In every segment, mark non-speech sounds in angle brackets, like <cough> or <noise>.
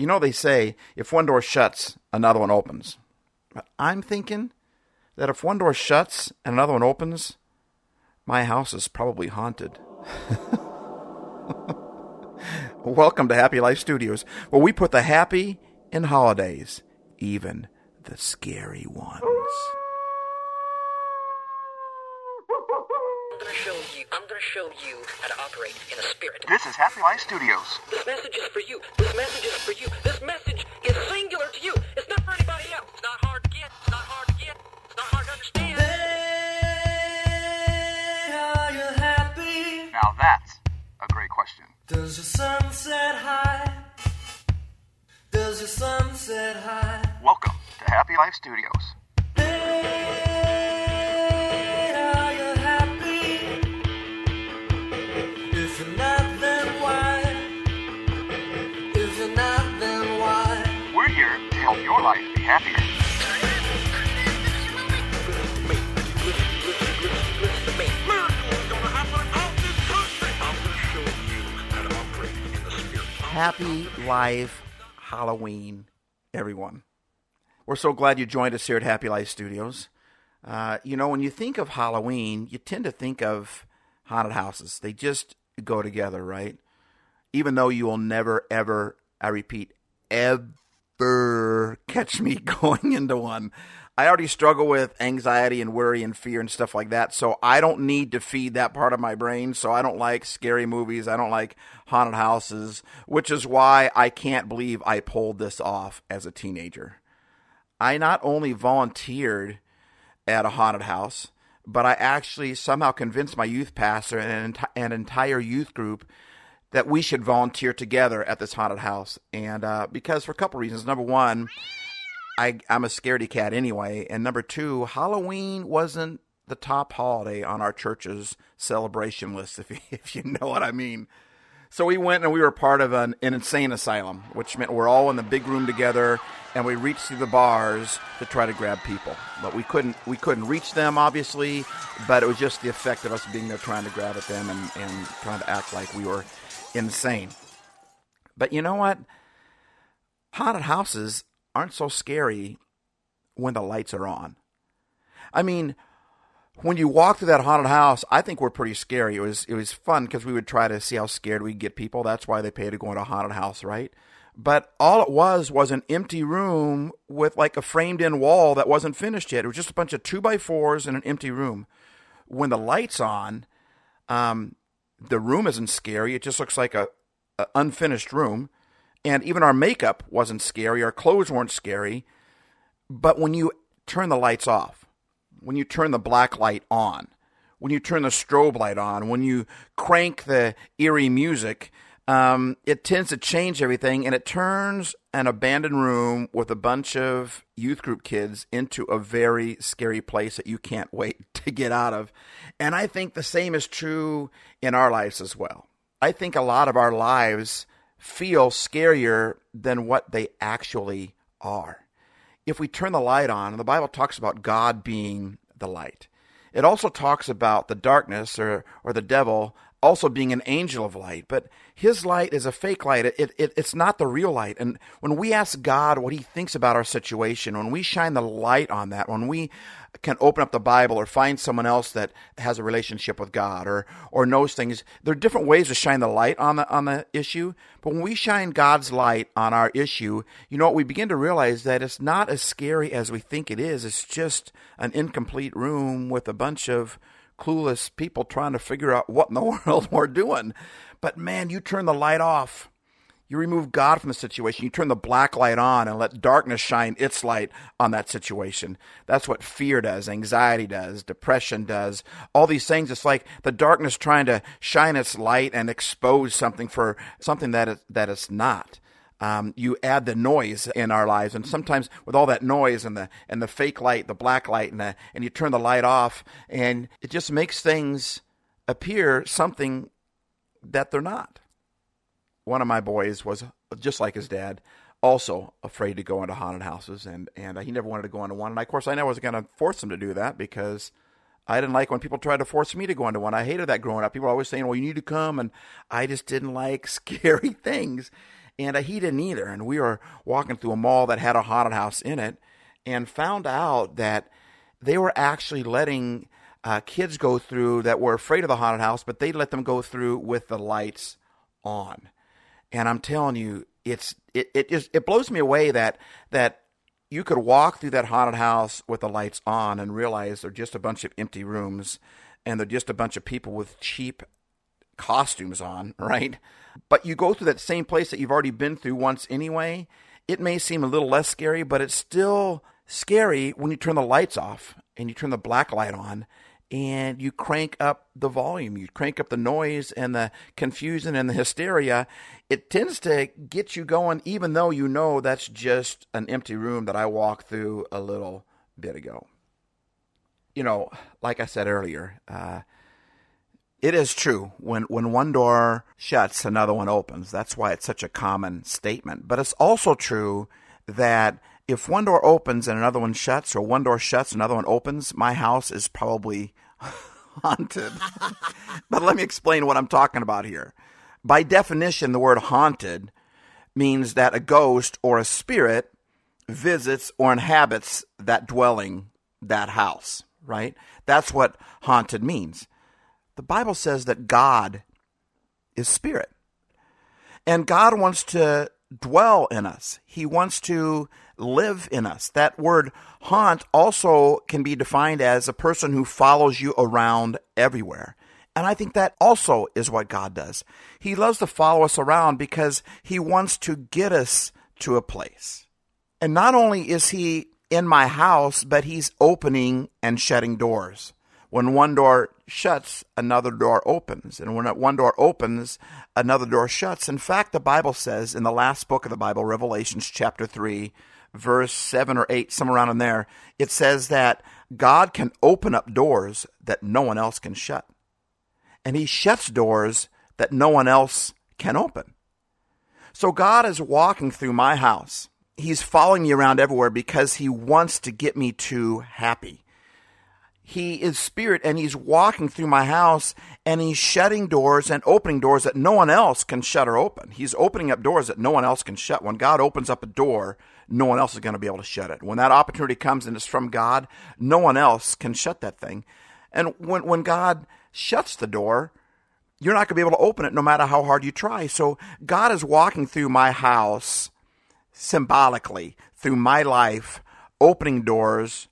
You know, they say if one door shuts, another one opens. But I'm thinking that if one door shuts and another one opens, my house is probably haunted. <laughs> Welcome to Happy Life Studios, where we put the happy in holidays, even the scary ones. I'm gonna show you. I'm gonna show you how to operate in a spirit. This is Happy Life Studios. This message is for you. Why? We're here to help your life be happier. Happy Life Halloween, everyone. We're so glad you joined us here at Happy Life Studios. Uh, you know, when you think of Halloween, you tend to think of haunted houses. They just go together, right? Even though you will never, ever, I repeat, ever catch me <laughs> going into one. I already struggle with anxiety and worry and fear and stuff like that, so I don't need to feed that part of my brain. So I don't like scary movies. I don't like haunted houses, which is why I can't believe I pulled this off as a teenager. I not only volunteered at a haunted house, but I actually somehow convinced my youth pastor and an, enti- an entire youth group that we should volunteer together at this haunted house. And uh, because for a couple reasons. Number one, I, I'm a scaredy cat anyway. And number two, Halloween wasn't the top holiday on our church's celebration list, <laughs> if you, if you know what I mean. So we went and we were part of an, an insane asylum, which meant we're all in the big room together, and we reached through the bars to try to grab people, but we couldn't. We couldn't reach them, obviously, but it was just the effect of us being there trying to grab at them and, and trying to act like we were insane. But you know what? Haunted houses aren't so scary when the lights are on. I mean, when you walk through that haunted house, I think we're pretty scary. It was it was fun because we would try to see how scared we get people. That's why they pay to go into a haunted house, right? But all it was was an empty room with like a framed in wall that wasn't finished yet. It was just a bunch of two by fours in an empty room. When the lights on, um, the room isn't scary. It just looks like a, a unfinished room. And even our makeup wasn't scary. Our clothes weren't scary. But when you turn the lights off, when you turn the black light on, when you turn the strobe light on, when you crank the eerie music, um, it tends to change everything and it turns an abandoned room with a bunch of youth group kids into a very scary place that you can't wait <laughs> to get out of. And I think the same is true in our lives as well. I think a lot of our lives feel scarier than what they actually are. If we turn the light on, the Bible talks about God being the light. It also talks about the darkness or, or the devil also being an angel of light, but his light is a fake light. It, it, it's not the real light. And when we ask God what he thinks about our situation, when we shine the light on that, when we can open up the Bible or find someone else that has a relationship with God or, or knows things, there are different ways to shine the light on the, on the issue. But when we shine God's light on our issue, you know what? We begin to realize that it's not as scary as we think it is. It's just an incomplete room with a bunch of clueless people trying to figure out what in the <laughs> world we're doing. But man, you turn the light off. You remove God from the situation. You turn the black light on and let darkness shine its light on that situation. That's what fear does, anxiety does, depression does. All these things. It's like the darkness trying to shine its light and expose something for something that is, that it's not. Um, you add the noise in our lives, and sometimes with all that noise and the and the fake light, the black light, and the, and you turn the light off, and it just makes things appear something that they're not. One of my boys was just like his dad, also afraid to go into haunted houses, and and he never wanted to go into one. And of course, I never was going to force him to do that because I didn't like when people tried to force me to go into one. I hated that growing up. People were always saying, "Well, you need to come," and I just didn't like <laughs> scary things. And uh, he didn't either. And we were walking through a mall that had a haunted house in it and found out that they were actually letting uh, kids go through that were afraid of the haunted house, but they let them go through with the lights on. And I'm telling you, it's it it is it blows me away that that you could walk through that haunted house with the lights on and realize they're just a bunch of empty rooms and they're just a bunch of people with cheap costumes on, right? But you go through that same place that you've already been through once anyway. It may seem a little less scary, but it's still scary when you turn the lights off and you turn the black light on and you crank up the volume, you crank up the noise and the confusion and the hysteria, it tends to get you going, even though you know that's just an empty room that I walked through a little bit ago. You know, like I said earlier, uh, it is true. When when one door shuts, another one opens. That's why it's such a common statement. But it's also true that if one door opens and another one shuts, or one door shuts, and another one opens, my house is probably <laughs> haunted. <laughs> but let me explain what I'm talking about here. By definition, the word haunted means that a ghost or a spirit visits or inhabits that dwelling, that house, right? That's what haunted means. The Bible says that God is spirit. And God wants to dwell in us. He wants to live in us. That word haunt also can be defined as a person who follows you around everywhere. And I think that also is what God does. He loves to follow us around because he wants to get us to a place. And not only is he in my house, but he's opening and shutting doors. When one door shuts, another door opens. And when one door opens, another door shuts. In fact, the Bible says in the last book of the Bible, Revelations chapter 3, verse 7 or 8, somewhere around in there, it says that God can open up doors that no one else can shut. And he shuts doors that no one else can open. So God is walking through my house. He's following me around everywhere because he wants to get me to happy. He is spirit and he's walking through my house and he's shutting doors and opening doors that no one else can shut or open. He's opening up doors that no one else can shut. When God opens up a door, no one else is going to be able to shut it. When that opportunity comes and it's from God, no one else can shut that thing. And when, when God shuts the door, you're not going to be able to open it no matter how hard you try. So God is walking through my house symbolically, through my life, opening doors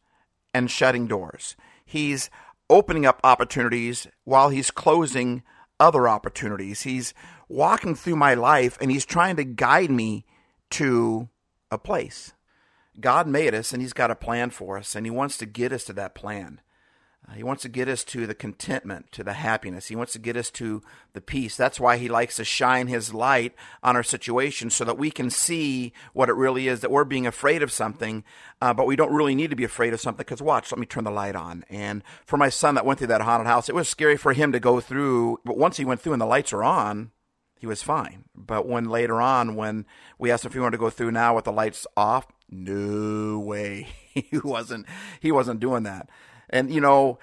and shutting doors. He's opening up opportunities while he's closing other opportunities. He's walking through my life and he's trying to guide me to a place. God made us and He's got a plan for us, and He wants to get us to that plan. Uh, he wants to get us to the contentment, to the happiness. He wants to get us to the peace. That's why He likes to shine His light on our situation so that we can see what it really is that we're being afraid of something, uh, but we don't really need to be afraid of something because watch, let me turn the light on. And for my son that went through that haunted house, it was scary for him to go through, but once he went through and the lights are on, he was fine. But when later on, when we asked him if he wanted to go through now with the lights off, no way. <laughs> he wasn't. He wasn't doing that. And you know,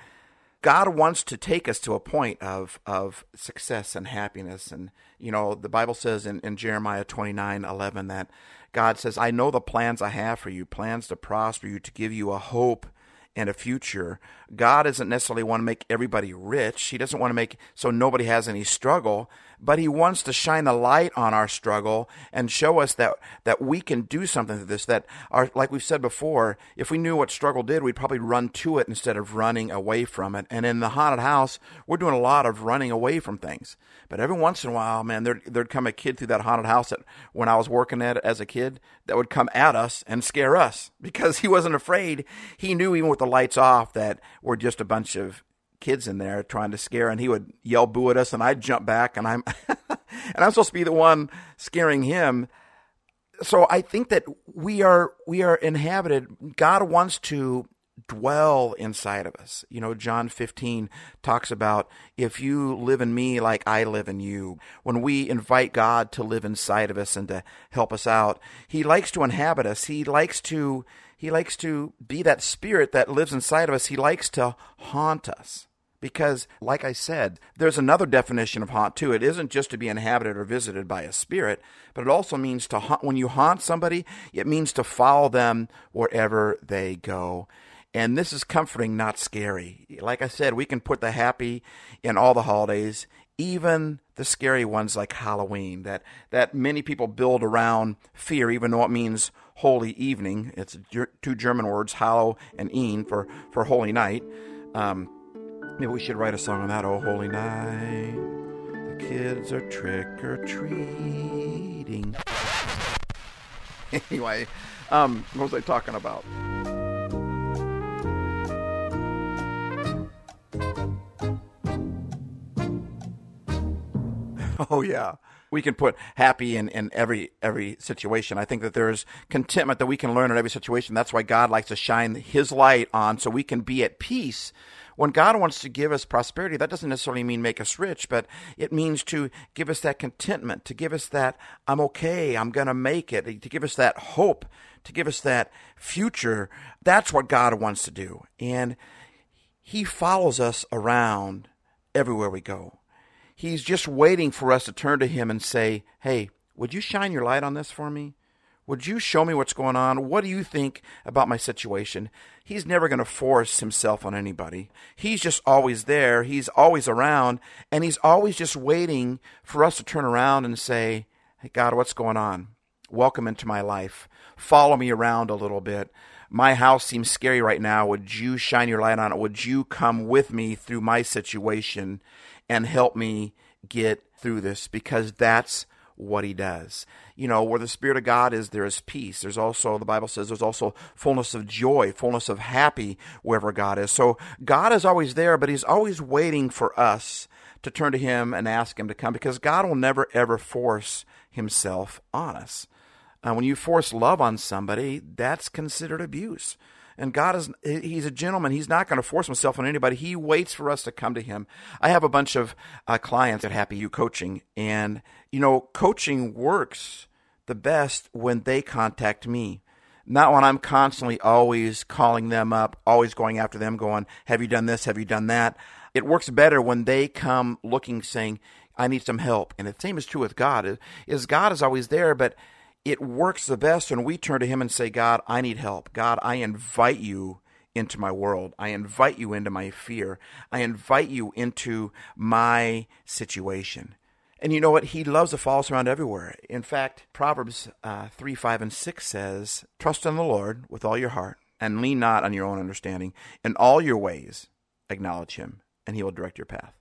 God wants to take us to a point of of success and happiness. And you know, the Bible says in, in Jeremiah twenty nine eleven that God says, "I know the plans I have for you, plans to prosper you, to give you a hope." and a future. God doesn't necessarily want to make everybody rich. He doesn't want to make so nobody has any struggle, but he wants to shine the light on our struggle and show us that that we can do something to this that our like we've said before, if we knew what struggle did, we'd probably run to it instead of running away from it. And in the haunted house, we're doing a lot of running away from things. But every once in a while, man, there there'd come a kid through that haunted house that when I was working at it as a kid that would come at us and scare us <laughs> because he wasn't afraid. He knew even with the lights off that we're just a bunch of kids in there trying to scare and he would yell boo at us and I'd jump back and I'm <laughs> and I'm supposed to be the one scaring him. So I think that we are we are inhabited. God wants to dwell inside of us. You know, John 15 talks about if you live in me like I live in you. When we invite God to live inside of us and to help us out, he likes to inhabit us. He likes to he likes to be that spirit that lives inside of us. He likes to haunt us Because, like I said, there's another definition of haunt too. It isn't just to be inhabited or visited by a spirit, but it also means to haunt. When you haunt somebody, it means to follow them wherever they go. And this is comforting, not scary. Like I said, we can put the happy in all the holidays, even the scary ones like Halloween, that, that many people build around fear, even though it means holy evening. It's two German words, hallow and een, for, for holy night. Um, maybe we should write a song on that. Oh, holy night, the kids are trick or treating. anyway, um, what was I talking about? <laughs> Oh yeah. We can put happy in, in every every situation. I think that there's contentment that we can learn in every situation. That's why God likes to shine his light on so we can be at peace. When God wants to give us prosperity, that doesn't necessarily mean make us rich, but it means to give us that contentment, to give us that I'm okay, I'm going to make it, to give us that hope, to give us that future. That's what God wants to do. And he follows us around everywhere we go. He's just waiting for us to turn to him and say, Hey, would you shine your light on this for me? Would you show me what's going on? What do you think about my situation? He's never going to force himself on anybody. He's just always there. He's always around. And he's always just waiting for us to turn around and say, Hey, God, what's going on? Welcome into my life. Follow me around a little bit. My house seems scary right now. Would you shine your light on it? Would you come with me through my situation and help me get through this? Because that's what he does. You know, where the Spirit of God is, there is peace. There's also, the Bible says, there's also fullness of joy, fullness of happy wherever God is. So God is always there, but he's always waiting for us to turn to him and ask him to come because God will never ever force himself on us. Uh, when you force love on somebody, that's considered abuse. And God is, He's a gentleman. He's not going to force Himself on anybody. He waits for us to come to Him. I have a bunch of uh, clients at Happy You Coaching, and, you know, coaching works the best when they contact me. Not when I'm constantly always calling them up, always going after them, going, Have you done this? Have you done that? It works better when they come looking, saying, I need some help. And the same is true with God. Is God is always there, but it works the best when we turn to Him and say, God, I need help. God, I invite you into my world. I invite you into my fear. I invite you into my situation. And you know what? He loves to follow us around everywhere. In fact, Proverbs uh, 3, 5, and 6 says, Trust in the Lord with all your heart and lean not on your own understanding. In all your ways, acknowledge him, and he will direct your path.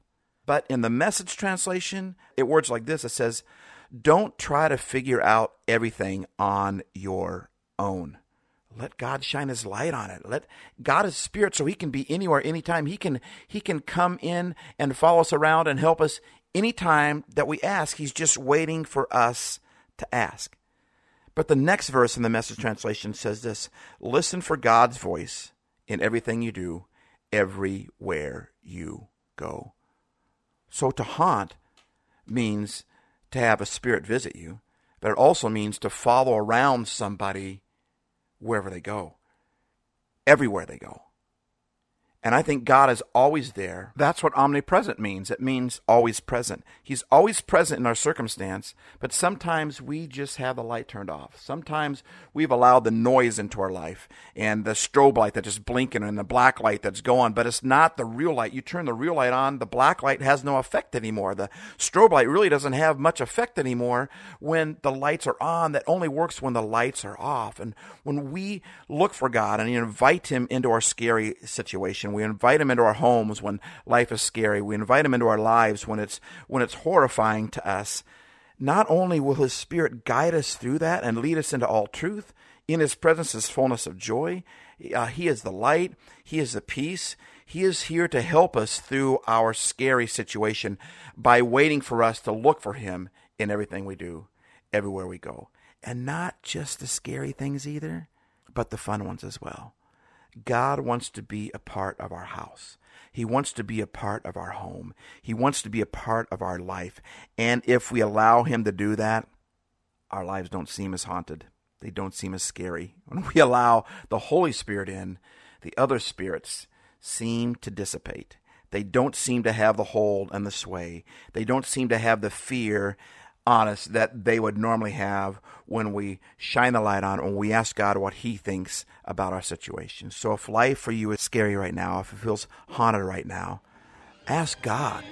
But in the message translation, it words like this it says, don't try to figure out everything on your own. Let God shine his light on it. Let God is spirit so he can be anywhere anytime. He can he can come in and follow us around and help us anytime that we ask. He's just waiting for us to ask. But the next verse in the message translation says this, listen for God's voice in everything you do, everywhere you go. So to haunt means to have a spirit visit you, but it also means to follow around somebody wherever they go, everywhere they go. And I think God is always there. That's what omnipresent means. It means always present. He's always present in our circumstance, but sometimes we just have the light turned off. Sometimes we've allowed the noise into our life and the strobe light that's just blinking and the black light that's going, but it's not the real light. You turn the real light on, the black light has no effect anymore. The strobe light really doesn't have much effect anymore when the lights are on. That only works when the lights are off. And when we look for God and invite Him into our scary situation, we invite him into our homes when life is scary. We invite him into our lives when it's when it's horrifying to us. Not only will his spirit guide us through that and lead us into all truth, in his presence is fullness of joy. Uh, he is the light. He is the peace. He is here to help us through our scary situation by waiting for us to look for him in everything we do, everywhere we go. And not just the scary things either, but the fun ones as well. God wants to be a part of our house. He wants to be a part of our home. He wants to be a part of our life. And if we allow Him to do that, our lives don't seem as haunted. They don't seem as scary. <laughs> When we allow the Holy Spirit in, the other spirits seem to dissipate. They don't seem to have the hold and the sway. They don't seem to have the fear on us that they would normally have when we shine the light on when we ask God what He thinks about our situation. So if life for you is scary right now, if it feels haunted right now, ask God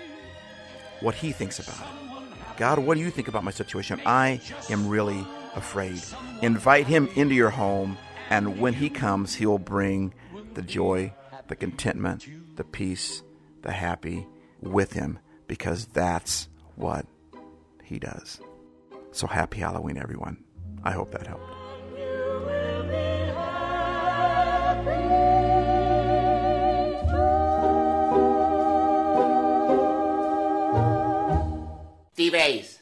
what He thinks about it. God, what do you think about my situation? I am really afraid. Invite Him into your home, and when He comes, He will bring the joy, the contentment, the peace, the happy with Him, because that's what He does. So happy Halloween, everyone. I hope that helped. Steve Ace.